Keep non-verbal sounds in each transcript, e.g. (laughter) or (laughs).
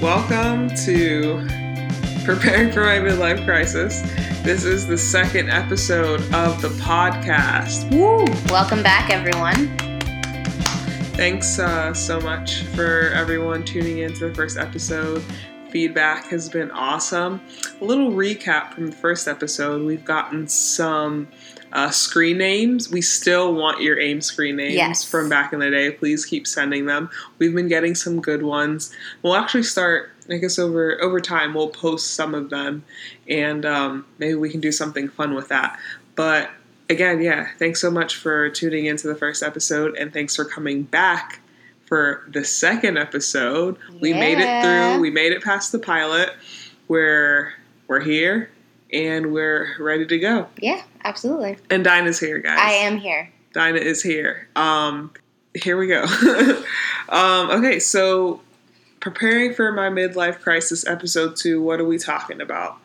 Welcome to Preparing for My Midlife Crisis. This is the second episode of the podcast. Woo! Welcome back, everyone. Thanks uh, so much for everyone tuning in to the first episode. Feedback has been awesome. A little recap from the first episode we've gotten some uh, screen names. We still want your AIM screen names Yes. from back in the day. Please keep sending them. We've been getting some good ones. We'll actually start, I guess, over over time. We'll post some of them, and um, maybe we can do something fun with that. But again, yeah, thanks so much for tuning into the first episode, and thanks for coming back for the second episode. We made it through. We made it past the pilot. We're we're here, and we're ready to go. Yeah, absolutely. And Dinah's here, guys. I am here. Dinah is here. Um, here we go. (laughs) um, okay, so preparing for my midlife crisis episode two. What are we talking about?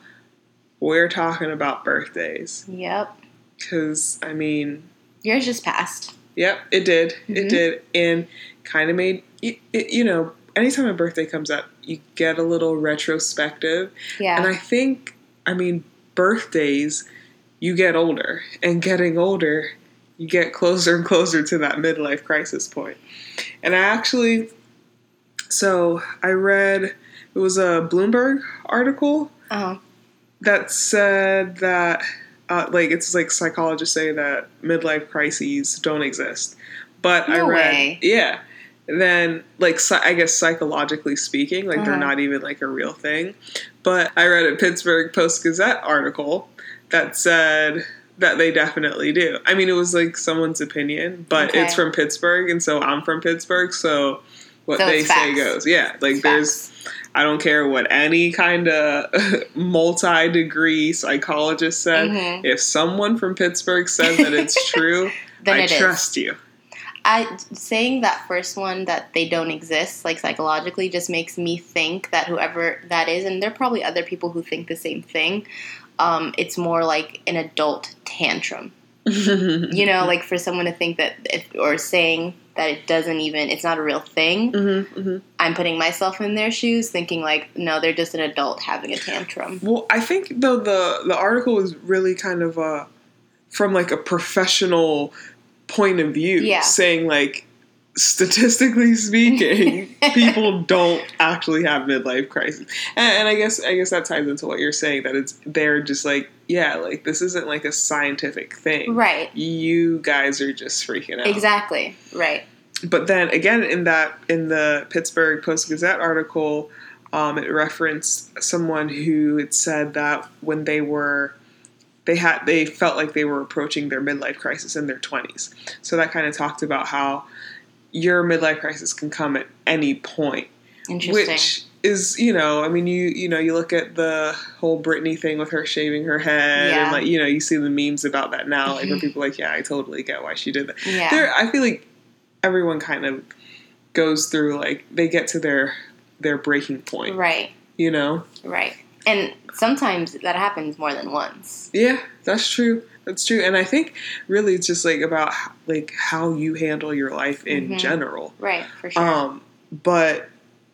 We're talking about birthdays Yep. because I mean, Yours just passed. yep, it did, it Mhm. did, and kind of made it, it, you know. Anytime a birthday comes up, you get a little retrospective, Yeah. and I think, I mean, birthdays, you get older, and getting older, you get closer and closer to that midlife crisis point. And I actually, so I read, it was a Bloomberg article uh-huh. that said that, uh, like, it's like psychologists say that midlife crises don't exist. But I read, way. yeah. Then, like, I guess psychologically speaking, like, they're Uh-huh. not even like a real thing. But I read a Pittsburgh Post Gazette article that said that they definitely do. I mean, it was like someone's opinion, but Okay. it's from Pittsburgh, and so I'm from Pittsburgh, so what So they say goes. Yeah, like It's there's, I don't care what any kind of (laughs) multi degree psychologist said. Mhm. If someone from Pittsburgh says that it's (laughs) true, Then I it is. trust you. I saying that first one that they don't exist, like psychologically, just makes me think that whoever that is, and there are probably other people who think the same thing. Um, it's more like an adult tantrum. (laughs) You know, like for someone to think that, if, or saying that it doesn't even, it's not a real thing. Mhm, mhm. I'm putting myself in their shoes, thinking like, no, they're just an adult having a tantrum. Well, I think though the the article was really kind of uh from like a professional point of view, Yeah. saying like statistically speaking, (laughs) people don't actually have midlife crisis, and, and I guess I guess that ties into what you're saying that it's they're just like yeah, like this isn't like a scientific thing, Right. You guys are just freaking out, Exactly. Right. but then again in that in the Pittsburgh Post Gazette article, um, it referenced someone who had said that when they were they had they felt like they were approaching their midlife crisis in their 20s. So that kind of talked about how your midlife crisis can come at any point, Interesting. which is you know I mean you you know you look at the whole Britney thing with her shaving her head Yeah. and like you know you see the memes about that now like where mm-hmm. people are like yeah I totally get why she did that yeah. there i feel like everyone kind of goes through like they get to their their breaking point right. you know Right. And sometimes that happens more than once. yeah that's true that's true and i think really it's just like about like how you handle your life in Mhm. general Right. For sure. um but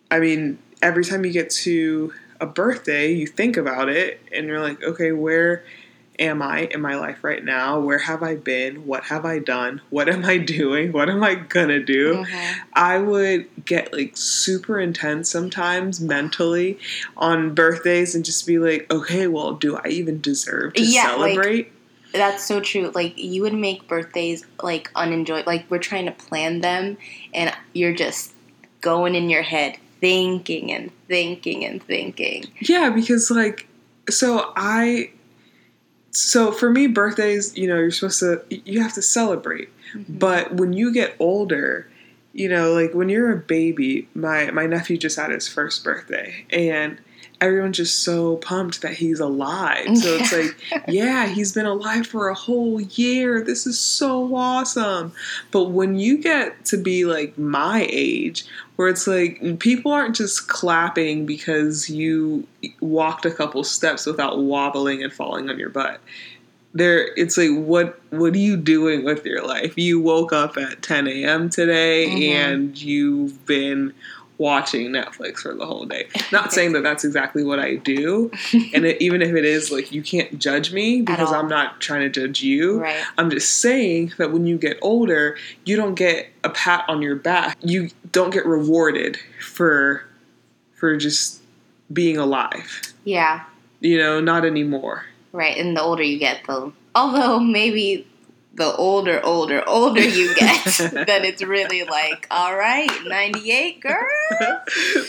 i mean every time you get to a birthday you think about it and you're like okay where am i in my life right now where have i been what have i done what am i (laughs) doing what am i gonna do Mhm. I would get like super intense sometimes mentally on birthdays and just be like, okay, well, do I even deserve to Yeah, like- celebrate? That's so true. Like you would make birthdays like unenjoyable. Like we're trying to plan them, and you're just going in your head, thinking and thinking and thinking. yeah, because like, so I, so for me, birthdays, you know, you're supposed to, you have to celebrate. Mm-hmm. But when you get older, you know, like when you're a baby, my my nephew just had his first birthday, and everyone's just so pumped that he's alive. So it's (laughs) like, yeah, he's been alive for a whole year. This is so awesome. But when you get to be like my age, where it's like people aren't just clapping because you walked a couple steps without wobbling and falling on your butt there it's like what what are you doing with your life you woke up at 10 a.m today Mhm. and you've been watching Netflix for the whole day. (laughs) Not saying that that's exactly what I do, (laughs) and it, even if it is, like you can't judge me because. I'm not trying to judge you. Right. I'm just saying that when you get older, you don't get a pat on your back. You don't get rewarded for for just being alive. Yeah. You know, not anymore. Right. And the older you get, though, although maybe the older, older, older you get, (laughs) then it's really like, all right, 98, girl. (laughs)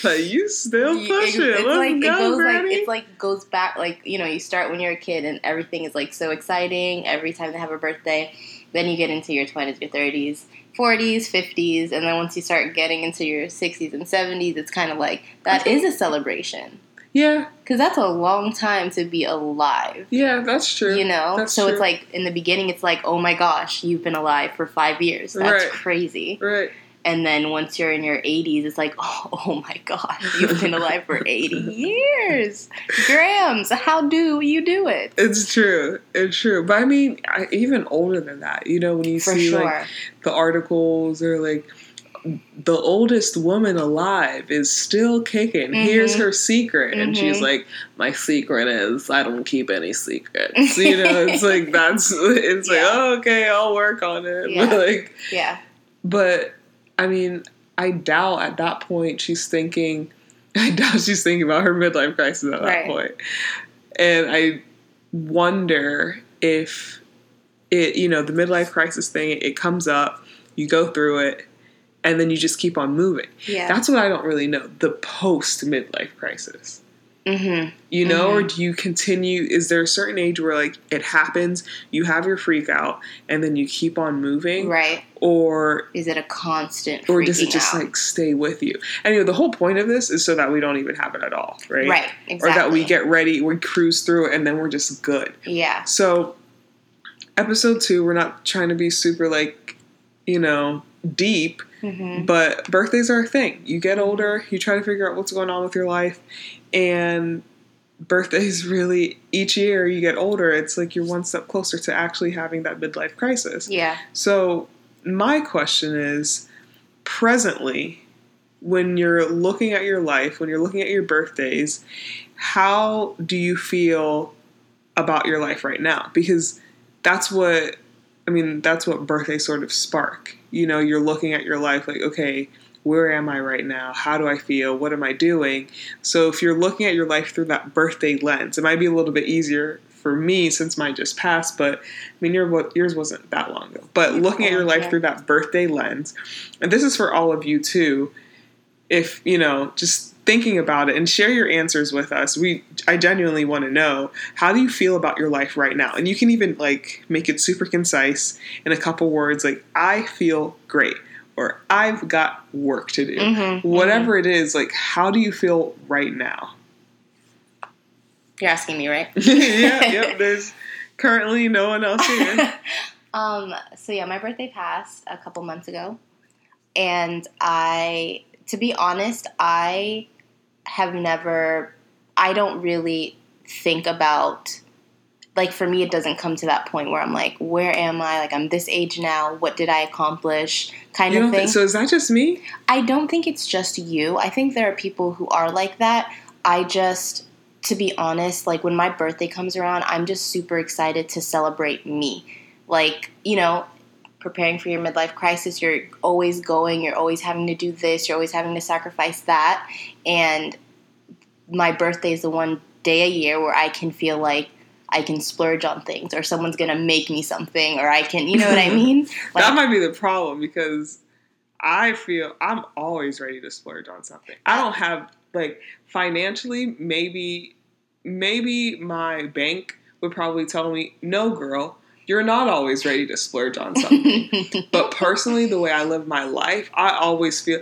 like you still You- push it. it's Let's like go, it goes like it's like goes back like you know you start when you're a kid and everything is like so exciting every time they have a birthday then you get into your 20s your 30s 40s 50s and then once you start getting into your 60s and 70s it's kind of like that is a celebration yeah, because that's a long time to be alive yeah, that's true. you know That's so true. it's like in the beginning it's like oh my gosh you've been alive for five years that's Right. crazy Right. and then once you're in your 80s it's like oh, (laughs) oh my gosh, you've been alive for 80 (laughs) years grams how do you do it It's true. It's true. But I mean, I, even older than that, you know, when you for see sure like the articles or like the oldest woman alive is still kicking. Here's Mhm. her secret. And she's Mhm. like, My secret is I don't keep any secrets. (laughs) you know, it's like that's it's like, oh, okay, I'll work on it. Yeah. But (laughs) like yeah but I mean, I doubt at that point she's thinking (laughs) I doubt she's thinking about her midlife crisis at that Right. point. And I wonder if it, you know, the midlife crisis thing, it comes up, you go through it, and then you just keep on moving. yeah That's what I don't really know. The post midlife crisis. mm-hmm You know, or do you continue? Is there a certain age where like it happens, you have your freak out, and then you keep on moving, right or is it a constant or does it just out? like stay with you? Know, the whole point of this is so that we don't even have it at all, right? right exactly Or that we get ready, we cruise through it, and then we're just good. yeah So, episode two, we're not trying to be super like, you know, deep, mm-hmm. but birthdays are a thing. You get older, you try to figure out what's going on with your life, and birthdays (laughs) really each year you get older, it's like you're one step closer to actually having that midlife crisis. yeah So, my question is presently, when you're looking at your life, when you're looking at your birthdays, how do you feel about your life right now? Because that's what, I mean, that's what birthdays sort of spark. You know, you're looking at your life like, okay, where am I right now? How do I feel? What am I doing? So, if you're looking at your life through that birthday lens, it might be a little bit easier for me since mine just passed, but I mean, your, yours wasn't that long ago. But looking at your life through that birthday lens, and this is for all of you too, if, you know, just thinking about it and share your answers with us. We I genuinely want to know how do you feel about your life right now? And you can even like make it super concise in a couple words like I feel great or I've got work to do. Mhm, Whatever it is, like how do you feel right now? you're asking me right (laughs) yeah, (laughs) yep, there's currently no one else here. (laughs) um, so yeah, my birthday passed a couple months ago, and I, to be honest, I have never, I don't really think about, like for me, it doesn't come to that point where I'm like, where am I? Like I'm this age now. What did I accomplish? Kind You of thing. think, so is that just me? I don't think it's just you. I think there are people who are like that. I just, to be honest, like when my birthday comes around, I'm just super excited to celebrate me. Like, you know, preparing for your midlife crisis, you're always going, you're always having to do this, you're always having to sacrifice that. And my birthday is the one day a year where I can feel like I can splurge on things or someone's gonna make me something or I can, you know what I (laughs) mean? Like, that might be the problem because I feel I'm always ready to splurge on something. I don't have like financially maybe maybe my bank would probably tell me, "No, girl, you're not always ready to splurge on something." (laughs) but personally, the way I live my life, I always feel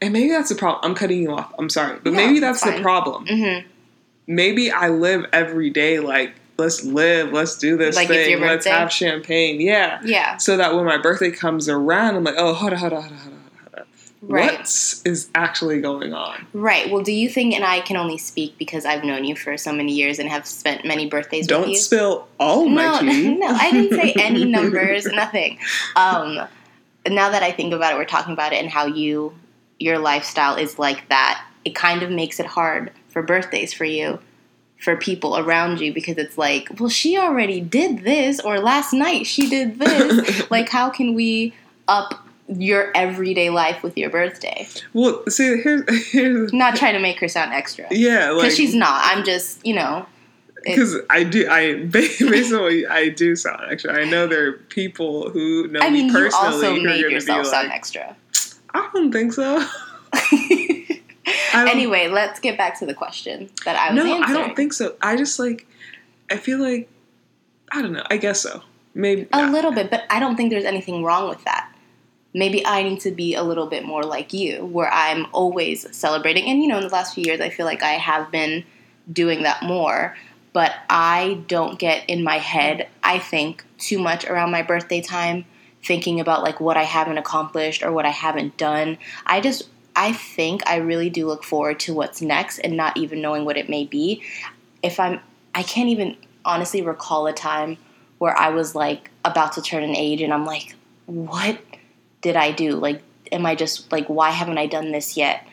and maybe that's the problem. I'm cutting you off. I'm sorry. But No, maybe it's that's the problem. Mhm. Maybe I live every day like let's live, let's do this Like thing, let's have champagne. Yeah Yeah, so that when my birthday comes around, I'm like, oh, hold on, hold on, hold on, hold on. Right. What is actually going on? Right. Well, do you think, and I can only speak because I've known you for so many years and have spent many birthdays Don't with you. spill all no, (laughs) my tea. no, I didn't say any (laughs) numbers, nothing. Um, now that I think about it, we're talking about it and how you your lifestyle is like that, it kind of makes it hard for birthdays for you, for people around you, because it's like, well, she already did this, or last night she did this. (laughs) like, how can we up your everyday life with your birthday? Well, see, here's here's Not trying to make her sound extra. yeah, like Because she's not. I'm just, you know. because I do I (laughs) basically I do sound extra. I know there are people who know I mean, me you personally also who are made yourself be sound like, extra. I don't think so. (laughs) Don't- anyway, let's get back to the question that I was no, answering. I don't think so. I just like I feel like I don't know. I guess so. Maybe A little bit, but I don't think there's anything wrong with that. Maybe I need to be a little bit more like you, where I'm always celebrating. And, you know, in the last few years, I feel like I have been doing that more. But I don't get in my head, I think, too much around my birthday time, thinking about like what I haven't accomplished or what I haven't done. I just, I think I really do look forward to what's next and not even knowing what it may be. If I'm, I can't even honestly recall a time where I was like about to turn an age and I'm like, what did I do? Like, am I just like, why haven't I done this yet?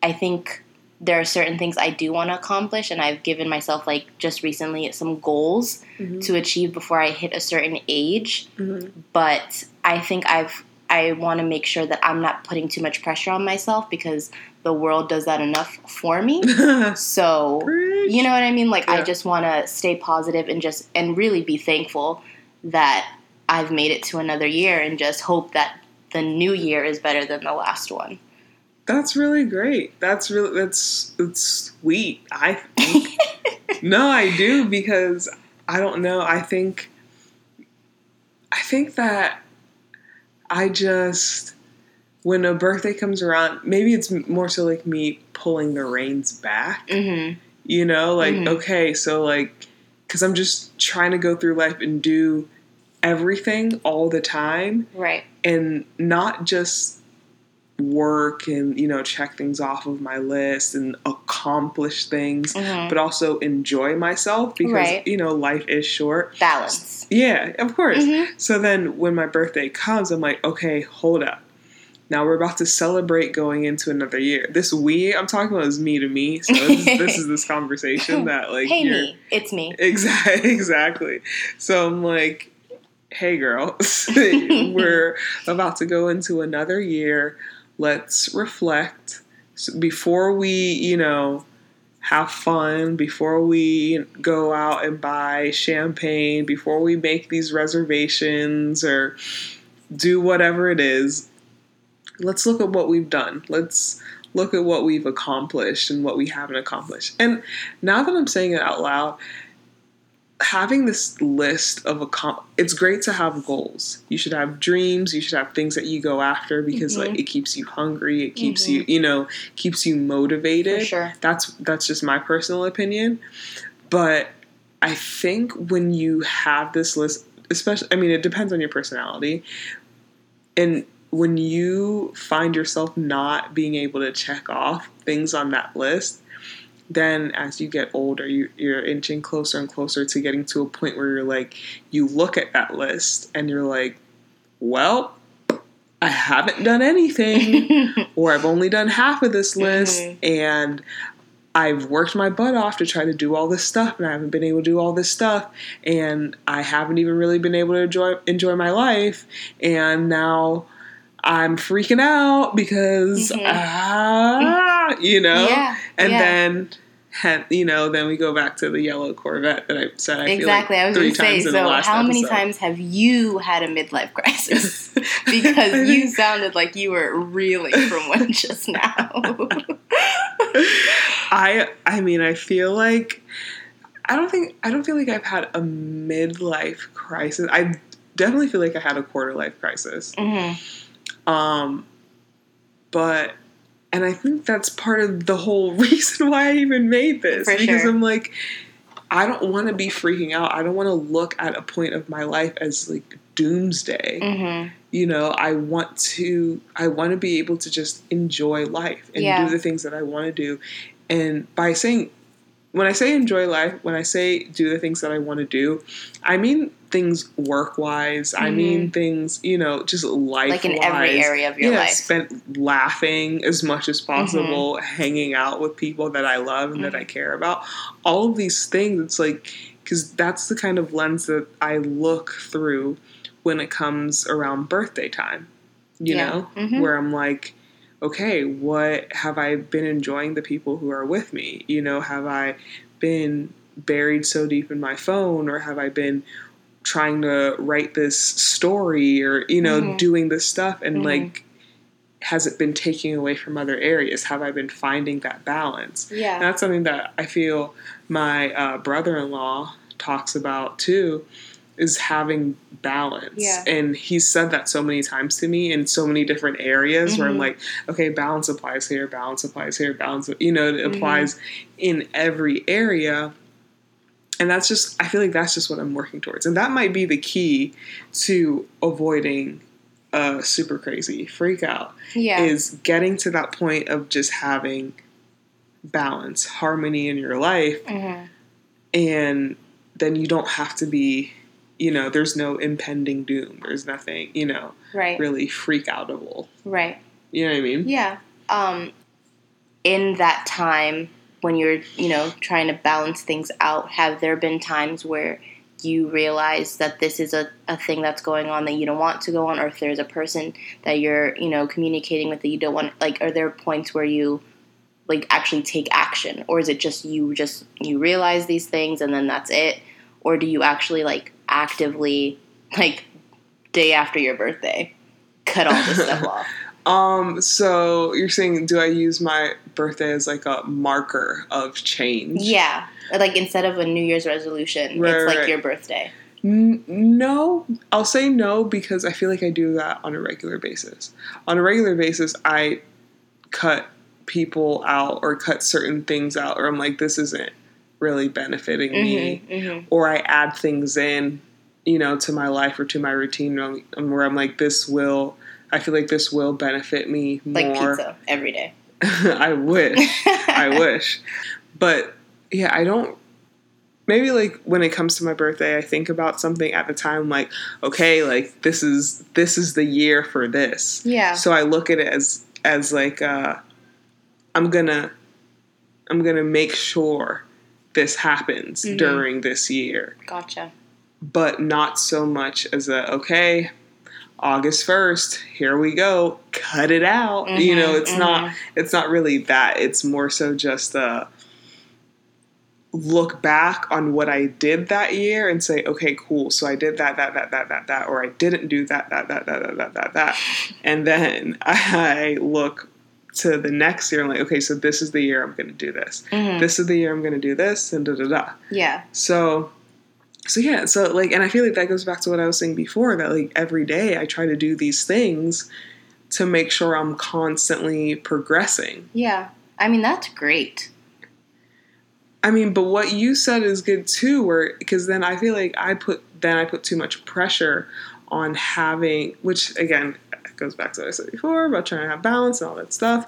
I think there are certain things I do want to accomplish, and I've given myself like just recently some goals Mhm. to achieve before I hit a certain age. Mhm. But I think I've I want to make sure that I'm not putting too much pressure on myself because the world does that enough for me. (laughs) So Preach. you know what I mean? Like I just want to stay positive and just and really be thankful that I've made it to another year and just hope that the new year is better than the last one. That's really great. That's really that's it's sweet. I think. (laughs) no, I do because I don't know. I think I think that I just when a birthday comes around, maybe it's more so like me pulling the reins back. Mhm. You know, like Mhm. okay, so like cuz I'm just trying to go through life and do everything all the time Right. And not just work and you know check things off of my list and accomplish things Mhm. but also enjoy myself because Right. you know life is short Balance. yeah of course Mhm. so then when my birthday comes i'm like okay hold up now we're about to celebrate going into another year this we i'm talking about is me to me so this, is- this is this (laughs) conversation that like Hey me, it's me. Exactly. (laughs) Exactly. So I'm like, hey, girls, (laughs) we're about to go into another year. Let's reflect so before we, you know, have fun, before we go out and buy champagne, before we make these reservations or do whatever it is. Let's look at what we've done. Let's look at what we've accomplished and what we haven't accomplished. And now that I'm saying it out loud, having this list of accom- it's great to have goals. You should have dreams, you should have things that you go after because Mhm. like it keeps you hungry, it keeps Mhm. you, you know, keeps you motivated. For sure. That's that's just my personal opinion. But I think when you have this list, especially I mean it depends on your personality. And when you find yourself not being able to check off things on that list, then as you get older, you, you're inching closer and closer to getting to a point where you're like, you look at that list and you're like, well, I haven't done anything, (laughs) or I've only done half of this list, Mhm. and I've worked my butt off to try to do all this stuff, and I haven't been able to do all this stuff, and I haven't even really been able to enjoy enjoy my life, and now I'm freaking out because Mhm. ah, you know, Yeah. And yeah. then. hen- You know, then we go back to the yellow Corvette that I said. I exactly. Feel like I was going to say. So, how many episode. times have you had a midlife crisis? (laughs) because you sounded like you were reeling from one (laughs) just now. (laughs) I I mean I feel like I don't think I don't feel like I've had a midlife crisis. I definitely feel like I had a quarter life crisis. hmm Um but and I think that's part of the whole (laughs) reason why I even made this For because sure. I'm like I don't want to be freaking out. I don't want to look at a point of my life as like doomsday. hmm you know i want to i want to be able to just enjoy life and Yeah. do the things that i want to do and by saying when I say enjoy life, when I say do the things that I want to do, I mean things work wise. I mean things, you know, just life Mm-hmm. like in every area of your yeah, life. spent laughing as much as possible, hanging out with people that I love and that I care about. All of these things, it's like, because that's the kind of lens that I look through when it comes around birthday time, you Yeah. know, Mhm. where I'm like, okay, what have I been enjoying the people who are with me? You know, have I been buried so deep in my phone or have I been trying to write this story or you know Mhm. doing this stuff and Mhm. like has it been taking away from other areas have i been finding that balance and yeah. that's something that i feel my uh, brother-in-law talks about too is having balance Yeah. and he's said that so many times to me in so many different areas where i'm Mhm. like okay balance applies here balance applies here balance you know it Mhm. applies in every area and that's just i feel like that's just what i'm working towards and that might be the key to avoiding a super crazy freak out Yeah. is getting to that point of just having balance harmony in your life hmm and then you don't have to be you know there's no impending doom there's nothing you know Right. really freak outable Right. you know what i mean Yeah. Um, in that time when you're, you know, trying to balance things out, have there been times where you realize that this is a, a thing that's going on that you don't want to go on, or if there's a person that you're, you know, communicating with that you don't want, like, are there points where you, like, actually take action? Or is it just you just, you realize these things and then that's it? Or do you actually, like, actively, like, day after your birthday, cut all this stuff (laughs) off? um so you're saying do i use my birthday as like a marker of change Yeah. Like instead of a New Year's resolution, Right, it's like right. your birthday. N- no, I'll say no because I feel like I do that on a regular basis. On a regular basis, I cut people out or cut certain things out, or I'm like, this isn't really benefiting me, hmm or I add things in, you know, to my life or to my routine, um, where I'm like, this will. I feel like this will benefit me Like more. pizza every day. (laughs) I wish. I (laughs) wish. But yeah, I don't. Maybe like when it comes to my birthday, I think about something at the time, like, okay, like this is this is the year for this. Yeah. So I look at it as as like uh, I'm gonna I'm gonna make sure this happens Mhm. during this year, Gotcha. But not so much as a okay. August 1st, here we go. Cut it out. you know, Mhm, it's not mhm. it's not really that. It's more so just uh look back on what I did that year and say, okay, cool. So I did that, that, that, that, that, that, or I didn't do that, that, that, that, that, that, that, that. And then I look to the next year and like, okay, so this is the year I'm going to do this. Mhm. This is the year I'm going to do this, and da da da. Yeah. So, so yeah, so like, and I feel like that goes back to what I was saying before that like every day I try to do these things to make sure I'm constantly progressing. Yeah. I mean, that's great. I mean, but what you said is good too, where because then I feel like I put then I put too much pressure on having, which again goes back to what I said before about trying to have balance and all that stuff.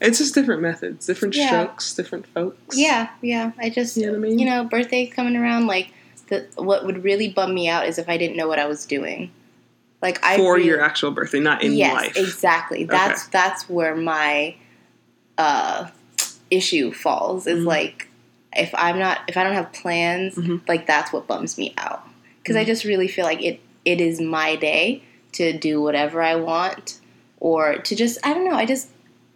It's just different methods, different Yeah. strokes, different folks. Yeah. Yeah. I just, You know what I mean? you know, birthday coming around, like, the, what would really bum me out is if I didn't know what I was doing. Like, I for really- your actual birthday, not in yes, life. exactly. That's that's where my uh, issue falls. Is Mhm. like if I'm not if I don't have plans, Mhm. like that's what bums me out because I Mhm. just really feel like it it is my day to do whatever I want or to just I don't know. I just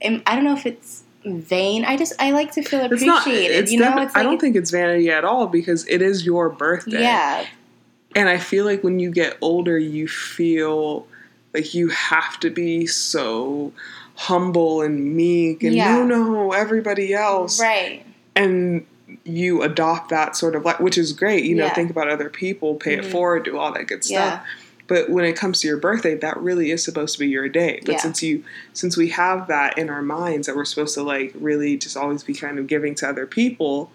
I don't know if it's vain. I just I like to feel It's appreciated. not. It's you know, defi- it's like I don't think it's vanity at all because it is your birthday. yeah, And I feel like when you get older, you feel like you have to be so humble and meek and Yeah. no, no, everybody else. right. And you adopt that sort of like, which is great. You know, Yeah. think about other people, pay it Mhm. forward, do all that good stuff. Yeah, But when it comes to your birthday, that really is supposed to be your day. But Yeah. since you, since we have that in our minds that we're supposed to like really just always be kind of giving to other people,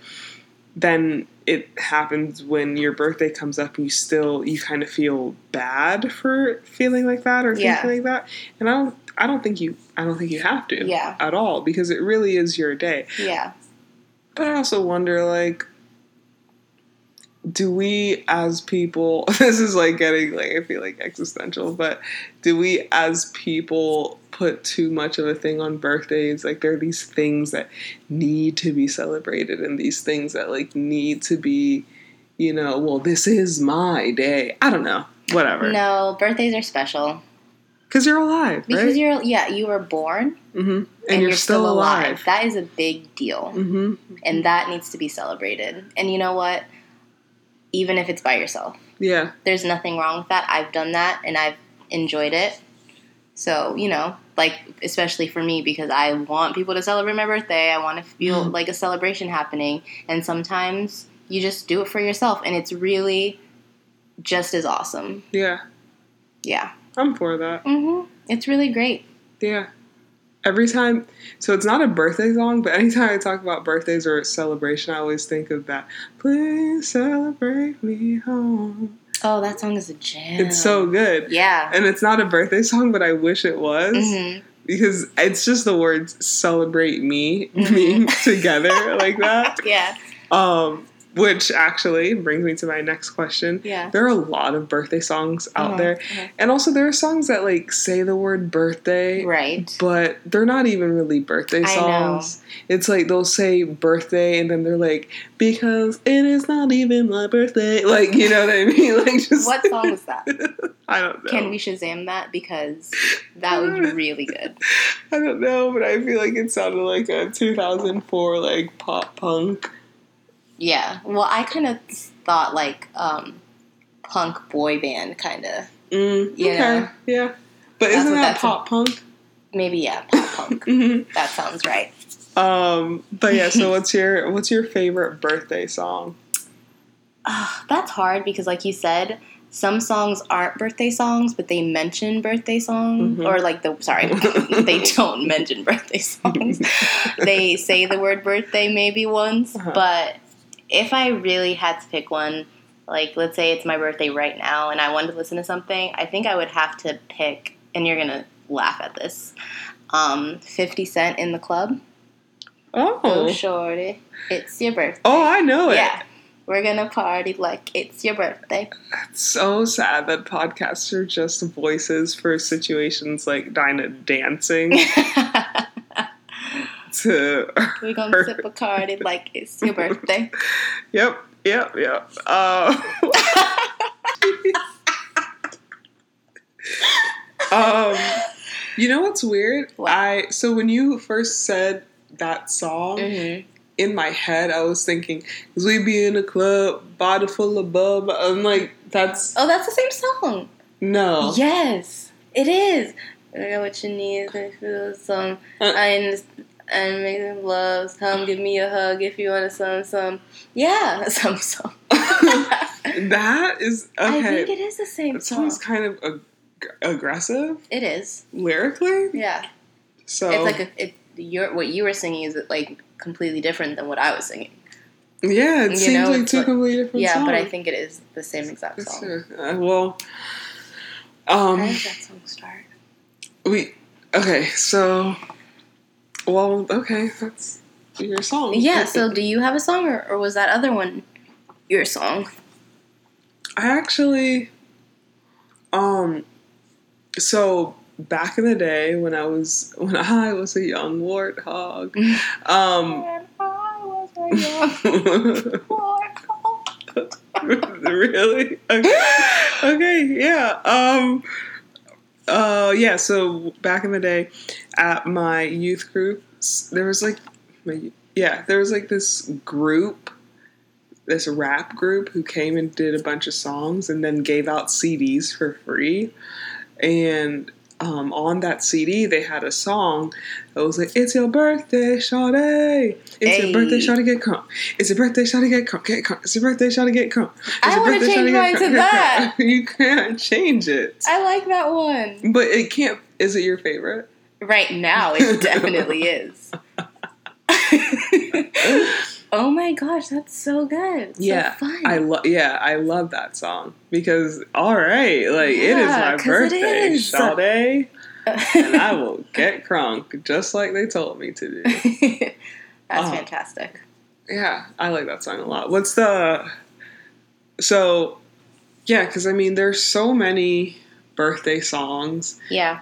then it happens when your birthday comes up and you still you kind of feel bad for feeling like that or Yeah. thinking like that. And I don't I don't think you I don't think you have to Yeah. at all because it really is your day. yeah, But I also wonder like do we as people (laughs) this is like getting like i feel like existential but do we as people put too much of a thing on birthdays? Like there are these things that need to be celebrated and these things that like need to be you know well this is my day. I don't know. Whatever. No, birthdays are special. Because you're alive because right? you're yeah you were born mm-hmm. and, you're, still, alive, That is a big deal, Mm-hmm. and that needs to be celebrated. And you know what? Even if it's by yourself, yeah there's nothing wrong with that. I've done that and I've enjoyed it. So, you know, like, especially for me, because I want people to celebrate my birthday. I want to feel Mhm. like a celebration happening. And sometimes you just do it for yourself, and it's really just as awesome. yeah Yeah. i'm for that hmm It's really great. Yeah. Every time, so it's not a birthday song, but anytime I talk about birthdays or celebration, I always think of that. Please celebrate me home. Oh, that song is a jam. It's so good. Yeah. And it's not a birthday song, but I wish it was hmm because it's just the words celebrate me Mhm. being (laughs) together like that. (laughs) Yeah. Um, which actually brings me to my next question. Yeah. There are a lot of birthday songs out Uh-huh, there, uh-huh. and also there are songs that like say the word birthday, Right. but they're not even really birthday songs. It's like they'll say birthday and then they're like, because it is not even my birthday. (laughs) Like, you know what I mean? (laughs) Like, just. What song is that? (laughs) I don't know. Can we Shazam that? Because that would be really good. I don't know, but I feel like it sounded like a 2004 like pop punk. Yeah. Well, I kind of thought like um, punk boy band kind of. Mm, okay, know. yeah. But That's isn't that pop punk? Maybe yeah, pop punk. (laughs) Mhm. that sounds right. Um, but yeah. So (laughs) what's your what's your favorite birthday song? Ah, that's hard because, like you said, some songs aren't birthday songs, but they mention birthday songs, Mhm. or like the sorry, (laughs) they don't mention birthday songs. they say the word birthday maybe once, Uh-huh. but if I really had to pick one, like let's say it's my birthday right now and I wanted to listen to something, I think I would have to pick, and you're gonna laugh at this, um, 50 Cent in the club. Oh, Oh, shorty, it's your birthday. oh, I know it. Yeah. We're gonna party like it's your birthday. It's so sad that podcasts are just voices for situations like Dinah dancing (laughs) to. We're gonna sip a party like it's your birthday. (laughs) Yep, yep, yep. Uh, (laughs) um, you know what's weird? What? I so when you first said that song hmm in my head, I was thinking, "Cause we be in a club, bottle full of bub." I'm like, that's Oh, that's the same song. no. Yes, it is. I got what you need. I feel some. Uh. I And make them love. Come give me a hug if you want to some some. Yeah, (laughs) some some. (laughs) that is okay. I think it is the same That song. sounds kind of ag- aggressive It is. lyrically. Yeah. So It's like a, it. Your what you were singing is like completely different than what I was singing. yeah, it you seems know, like two like- completely different Yeah, songs. but I think it is the same exact song. uh, well, um, How does that song start? we okay. So, well, okay, that's your song. Yeah. So, do you have a song, or, or was that other one your song? I actually, um, so back in the day when I was when I was a young warthog, (laughs) um. When I was a young warthog. (laughs) really? Okay. okay, yeah. Um uh yeah, so back in the day at my youth group, there was like my, yeah, there was like this group this rap group who came and did a bunch of songs and then gave out CDs for free. And um, on that CD, they had a song that was like, "It's your birthday, shawty. It's Hey. your birthday, shawty, get crunk. It's your birthday, shawty, get crunk. Get crunk. It's your birthday, shawty, get crunk. It's I wanna change mine to (laughs) that. You can't change it, I like that one. but it can't. Is it your favorite? Right now, it definitely (laughs) is. (laughs) oh my gosh, that's so good. So Yeah, fun. I love. Yeah, I love that song because all right, like it is Yeah, my birthday, shawty. and I will (laughs) get crunk just like they told me to do. (laughs) that's Oh. fantastic. Yeah, I like that song a lot. What's the So, yeah, because I mean, there's so many birthday songs. Yeah.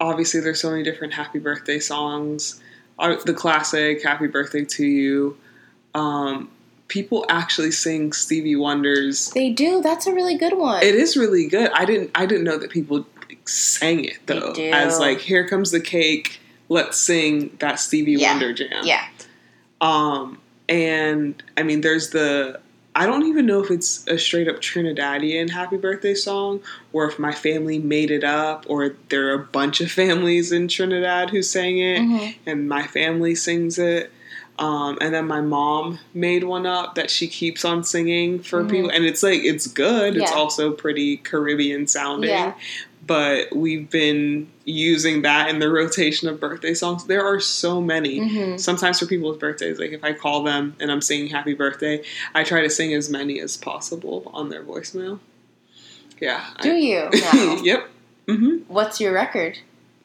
Obviously, there's so many different happy birthday songs. Uh, The classic "Happy Birthday to You." Um, people actually sing Stevie Wonder's. They do. That's a really good one. It is really good. I didn't. I didn't know that people sang it though. As like, here comes the cake. Let's sing that Stevie Yeah. Wonder jam. Yeah. Um, and I mean, there's the. I don't even know if it's a straight up Trinidadian happy birthday song or if my family made it up or there are a bunch of families in Trinidad who sang it Mhm. and my family sings it. Um, and then my mom made one up that she keeps on singing for Mhm. people. And it's like, it's good. It's also pretty Caribbean sounding Yeah. but we've been using that in the rotation of birthday songs. There are so many. hmm Sometimes for people's birthdays, like if I call them and I'm singing happy birthday, I try to sing as many as possible on their voicemail. Yeah. Do I- you? (laughs) Yep. hmm What's your record?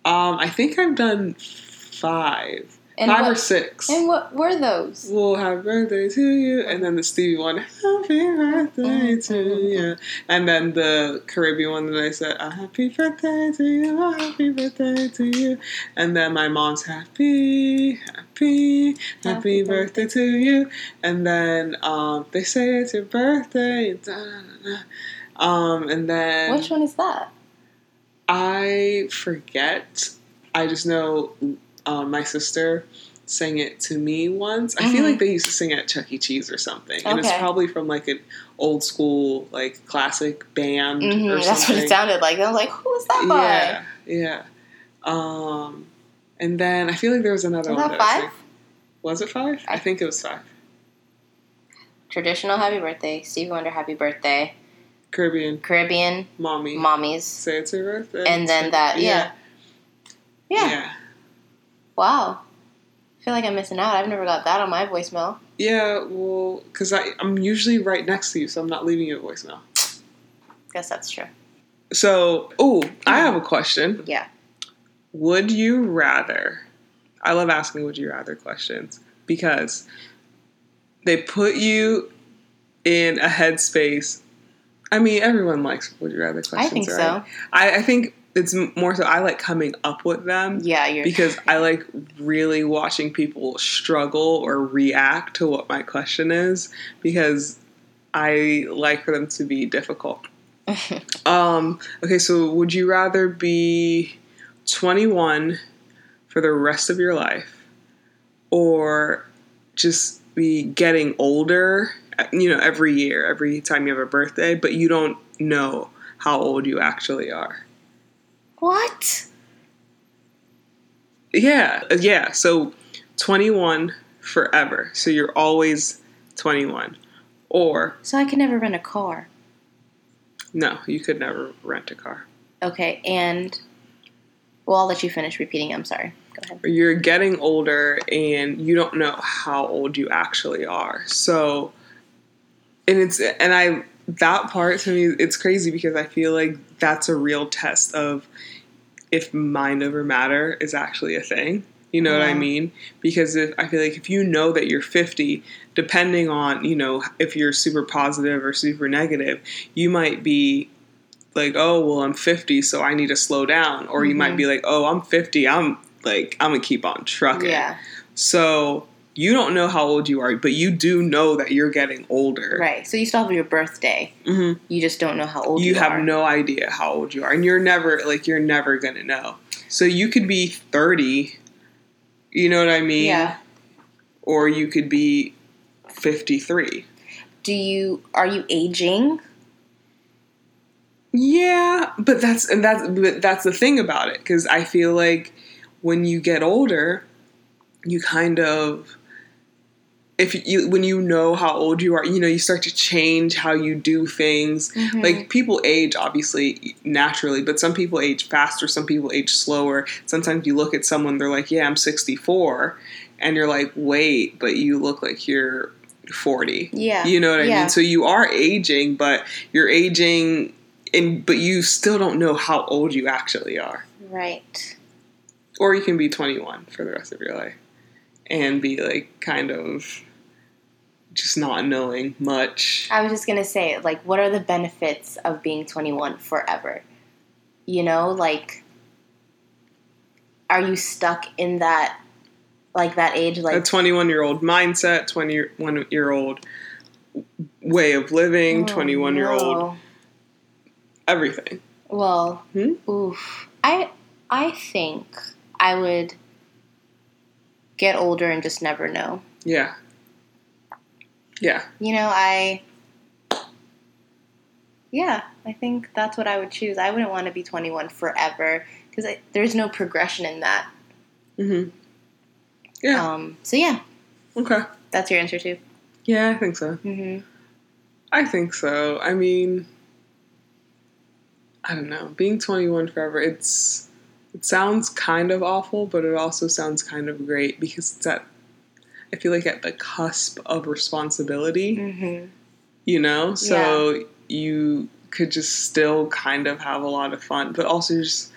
Um, I think I've done five, And five what, or six. And what were those? Well, happy birthday to you, and then the Stevie one, happy birthday to you, and then the Caribbean one that I said, a happy birthday to you, a happy birthday to you, and then my mom's happy, happy, happy, Happy birthday to you, and then um, they say it's your birthday, da, da, da, da. um, and then Which one is that? I forget. I just know uh, my sister sang it to me once. I feel like they used to sing it at Chuck E. Cheese or something, and it's probably from like an old school like classic band hmm or That's what it sounded like. I was like, who is that by? Yeah, yeah. Um, and then I feel like there was another Was one. that I five? Was it five? I think it was five. Traditional Happy Birthday, Stevie Wonder Happy Birthday, Caribbean, Caribbean mommy, Mommies, say it's your birthday, and then that, yeah. yeah, Yeah. yeah. Wow. I feel like I'm missing out. I've never got that on my voicemail. Yeah, well, because I'm usually right next to you, so I'm not leaving you a voicemail. Guess that's true. So, oh, I have a question. Yeah. Would you rather? I love asking would you rather questions because they put you in a headspace. I mean, everyone likes would you rather questions. I think right? so. I, I think it's more so I like coming up with them Yeah, you're because I like really watching people struggle or react to what my question is because I like for them to be difficult. (laughs) Um, okay, so would you rather be 21 for the rest of your life or just be getting older, you know, every year, every time you have a birthday, but you don't know how old you actually are? What? Yeah, uh, yeah. So 21 forever. So you're always 21. Or So I can never rent a car. no, you could never rent a car. Okay, and well, I'll let you finish repeating. I'm sorry. Go ahead. You're getting older and you don't know how old you actually are. So and it's and I that part to me it's crazy because I feel like that's a real test of if mind over matter is actually a thing. You know what I mean? Because if I feel like if you know that you're 50, depending on, you know, if you're super positive or super negative, you might be like, "Oh, well, I'm 50, so I need to slow down." Or you might Mhm. be like, "Oh, I'm 50. I'm like I'm going to keep on trucking." Yeah. So, you don't know how old you are, but you do know that you're getting older. Right. So you still have your birthday. hmm You just don't know how old you, you have are. no idea how old you are and you're never like you're never gonna know so you could be 30 you know what i mean Yeah. or you could be 53 Do you are you aging? yeah but that's and that's but that's the thing about it because i feel like when you get older you kind of if you when you know how old you are you know you start to change how you do things Mhm. like people age obviously naturally but some people age faster some people age slower sometimes you look at someone they're like yeah i'm 64 and you're like wait but you look like you're 40 yeah. you know what i Yeah. mean so you are aging but you're aging and but you still don't know how old you actually are Right. or you can be 21 for the rest of your life and be like kind of just not knowing much. I was just gonna say, like, what are the benefits of being 21 forever? You know, like, are you stuck in that, like, that age? Like a 21 year old mindset, 21 year old way of living, oh, 21 year old everything. Well, Hmm? oof. I I think I would get older and just never know. Yeah. Yeah. You know, I. Yeah, I think that's what I would choose. I wouldn't want to be 21 forever because there's no progression in that. hmm Yeah. Um, so, yeah, okay. that's your answer, too. Yeah, I think so. Mm-hmm. I think so. I mean, I don't know. Being 21 forever, it's it sounds kind of awful, but it also sounds kind of great because it's at I feel like at the cusp of responsibility, hmm you know? So you could just still kind of have a lot of fun, but also just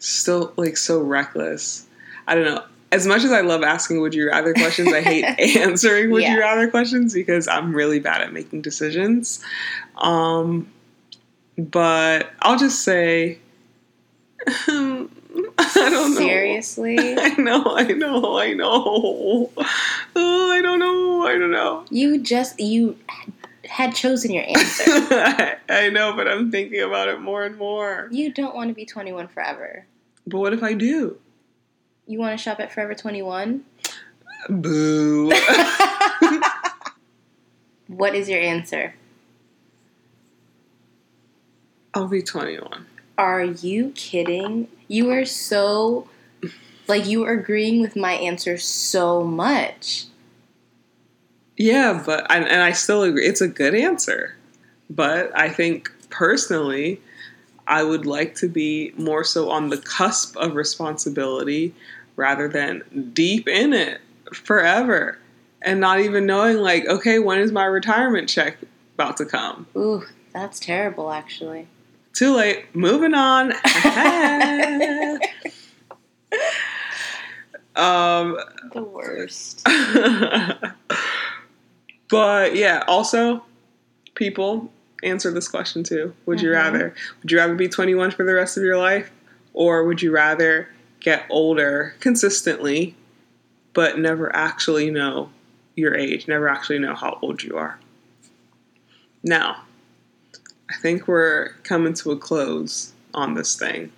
still like so reckless. I don't know. As much as I love asking would you rather questions, I hate (laughs) answering would Yeah. you rather questions because I'm really bad at making decisions. Um, but I'll just say, (laughs) I don't know. Seriously? (laughs) I know, I know, I know. Oh, I don't know, I don't know. you just, you had chosen your answer. (laughs) I know, but I'm thinking about it more and more. you don't want to be 21 forever. But what if I do? You want to shop at Forever 21? Boo. (laughs) what is your answer? I'll be 21. Are you kidding? You are so like you are agreeing with my answer so much. Yeah, but and, and I still agree. It's a good answer, but I think personally, I would like to be more so on the cusp of responsibility rather than deep in it forever, and not even knowing like, okay, when is my retirement check about to come? Ooh, that's terrible actually. Too late. Moving on. (laughs) (laughs) um. The worst. (laughs) but yeah, also, people answer this question too. Would you Mhm. rather? Would you rather be 21 for the rest of your life, or would you rather get older consistently, but never actually know your age, never actually know how old you are? Now, I think we're coming to a close on this thing,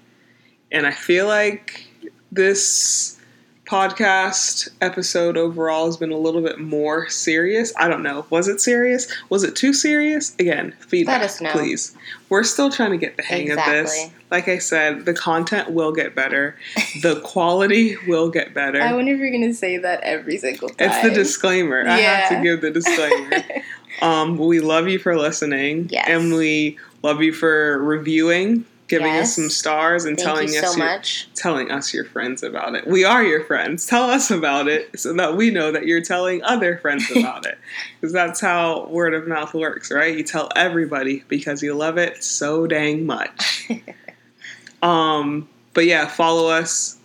and I feel like this podcast episode overall has been a little bit more serious. I don't know. Was it serious? Was it too serious? Again, feedback, us know. please. We're still trying to get the hang of this. Like I said, the content will get better. The (laughs) quality will get better. I wonder if you're gonna say that every single time. it's the disclaimer. I have to give the disclaimer. (laughs) um, we love you for listening. Yes. And we love you for reviewing, giving us some stars and Thank telling you us so your, much. telling us your friends about it. We are your friends. Tell us about it so that we know that you're telling other friends (laughs) about it. Because that's how word of mouth works, right? You tell everybody because you love it so dang much. (laughs) um, but yeah, follow us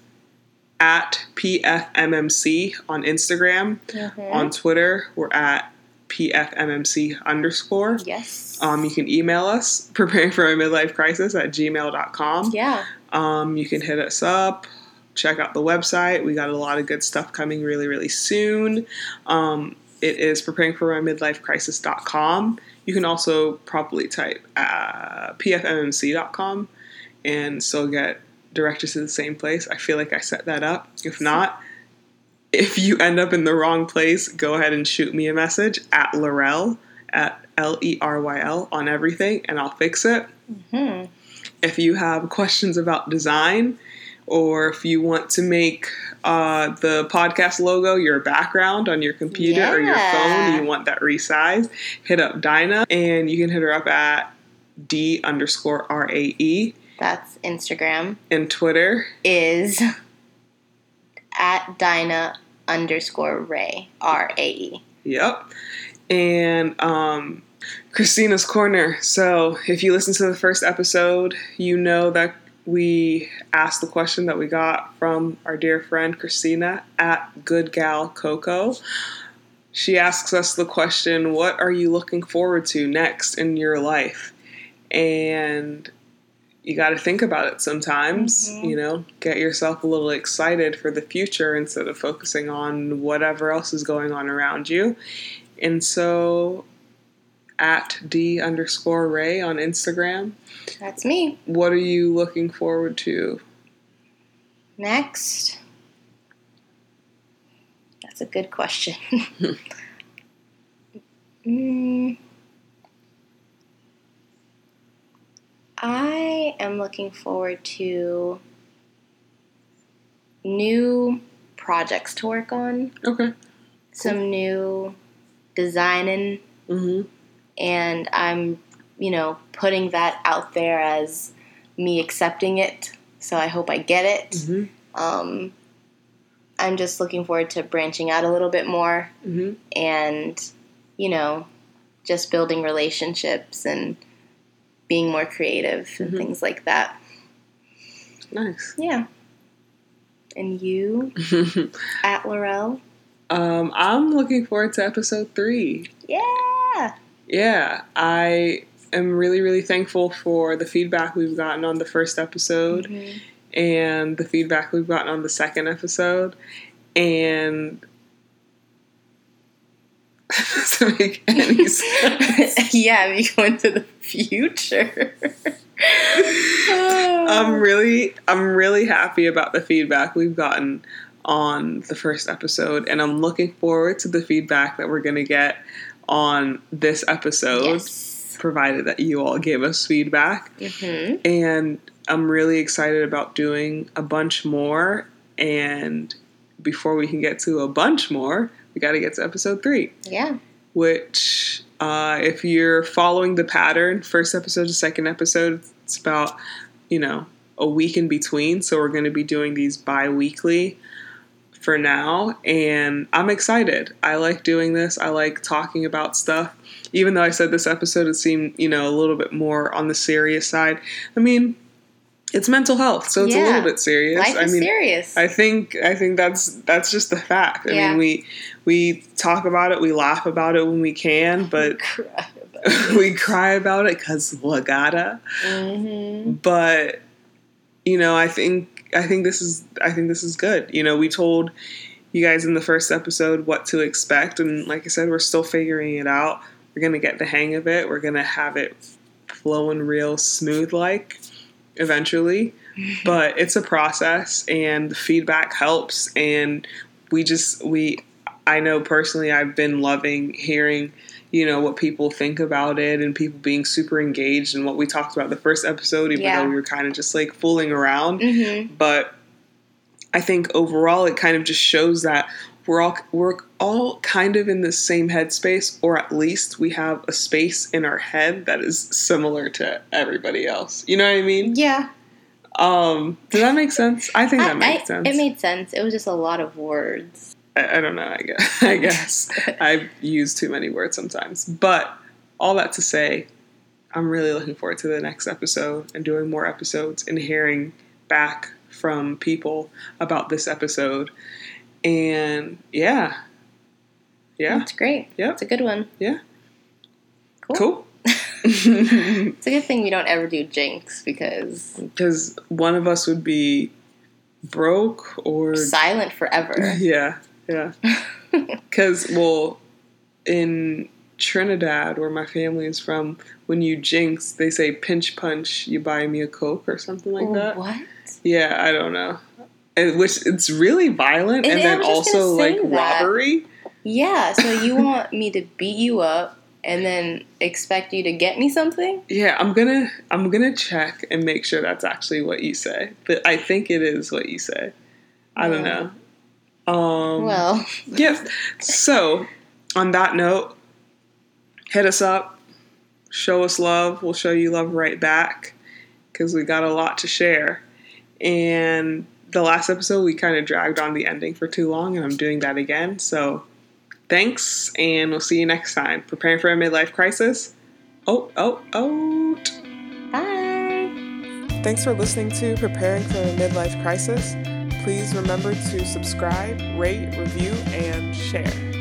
at PFMMC on Instagram. Mhm. On Twitter, we're at PFMMC underscore. yes. Um, you can email us, (laughs) preparing for a midlife crisis at gmail.com. yeah. Um, you can hit us up, check out the website. We got a lot of good stuff coming really, really soon. Um, it is preparing for my midlife crisis.com. You can also probably type uh, pfmmc.com and still get directed to the same place. I feel like I set that up. If not, if you end up in the wrong place, go ahead and shoot me a message at Laurel at L E R Y L on everything and I'll fix it Hmm. if you have questions about design or if you want to make uh, the podcast logo your background on your computer or your phone, you want that resized, hit up Dinah and you can hit her up at D underscore R A E That's Instagram and Twitter. is at Dinah underscore Rae R A E. Yep. And um, Christina's Corner. So if you listen to the first episode, you know that we asked the question that we got from our dear friend Christina at Good Gal Coco. she asks us the question, What are you looking forward to next in your life? And you got to think about it sometimes, Mhm. you know, get yourself a little excited for the future instead of focusing on whatever else is going on around you. And so, at D underscore Rae on Instagram, That's me. what are you looking forward to? Next. That's a good question. (laughs) mm, I am looking forward to new projects to work on, Okay. some new designing, Mm-hmm. and I'm, you know, putting that out there as me accepting it. So I hope I get it. Mm-hmm. Um, I'm just looking forward to branching out a little bit more Mm-hmm. and, you know, just building relationships and being more creative and Mhm. things like that. Nice. Yeah. And you, (laughs) at Laurel? um, I'm looking forward to episode three. Yeah. Yeah, I am really, really thankful for the feedback we've gotten on the first episode Mhm. and the feedback we've gotten on the second episode. And (laughs) doesn't make any (laughs) sense. yeah, we go into the future. (laughs) I'm really, I'm really happy about the feedback we've gotten on the first episode, and I'm looking forward to the feedback that we're gonna get on this episode. yes. Provided that you all give us feedback. hmm and I'm really excited about doing a bunch more. And before we can get to a bunch more, we got to get to episode three, Yeah. which, uh, if you're following the pattern, first episode to second episode, it's about, you know, a week in between. So we're going to be doing these bi weekly for now. And I'm excited. I like doing this, I like talking about stuff. Even though I said this episode it seemed, you know, a little bit more on the serious side. I mean, it's mental health, so it's a little bit serious. Life I is mean, serious. I think I think that's that's just the fact. I Yeah. mean, we we talk about it, we laugh about it when we can, but (laughs) we cry about it because we gotta. hmm But you know, I think I think this is I think this is good. You know, we told you guys in the first episode what to expect, and like I said, we're still figuring it out. We're gonna get the hang of it. We're gonna have it flowing real smooth like eventually. (laughs) But it's a process, and the feedback helps. And we just we I know personally, I've been loving hearing you know what people think about it and people being super engaged and what we talked about the first episode even Yeah. though we were kind of just like fooling around hmm but i think overall it kind of just shows that we're all we're all kind of in the same headspace or at least we have a space in our head that is similar to everybody else you know what i mean Yeah. um does that make sense i think that I- makes I- sense It made sense. It was just a lot of words. I, I don't know. I guess, (laughs) I guess I use too many words sometimes. But all that to say, I'm really looking forward to the next episode and doing more episodes and hearing back from people about this episode. And yeah, yeah, It's great. Yeah. It's a good one. Yeah. Cool. cool. (laughs) (laughs) It's a good thing we don't ever do jinx because Because one of us would be broke or silent forever. yeah, yeah. (laughs) Because, well, in Trinidad, where my family is from, when you jinx, they say pinch punch, you buy me a Coke or something like that. What? Yeah, I don't know. And, which it's really violent And and, then also like that. robbery. Yeah, so (laughs) you want me to beat you up and then expect you to get me something? Yeah, I'm gonna I'm gonna check and make sure that's actually what you say. But I think it is what you say. I don't know. Um well, Yes. So, on that note, hit us up, show us love. We'll show you love right back because we got a lot to share. And the last episode, we kind of dragged on the ending for too long, and I'm doing that again. So, thanks, and we'll see you next time. Preparing for a midlife crisis? Oh, oh, oh. bye. Thanks for listening to Preparing for a Midlife Crisis. Please remember to subscribe, rate, review, and share.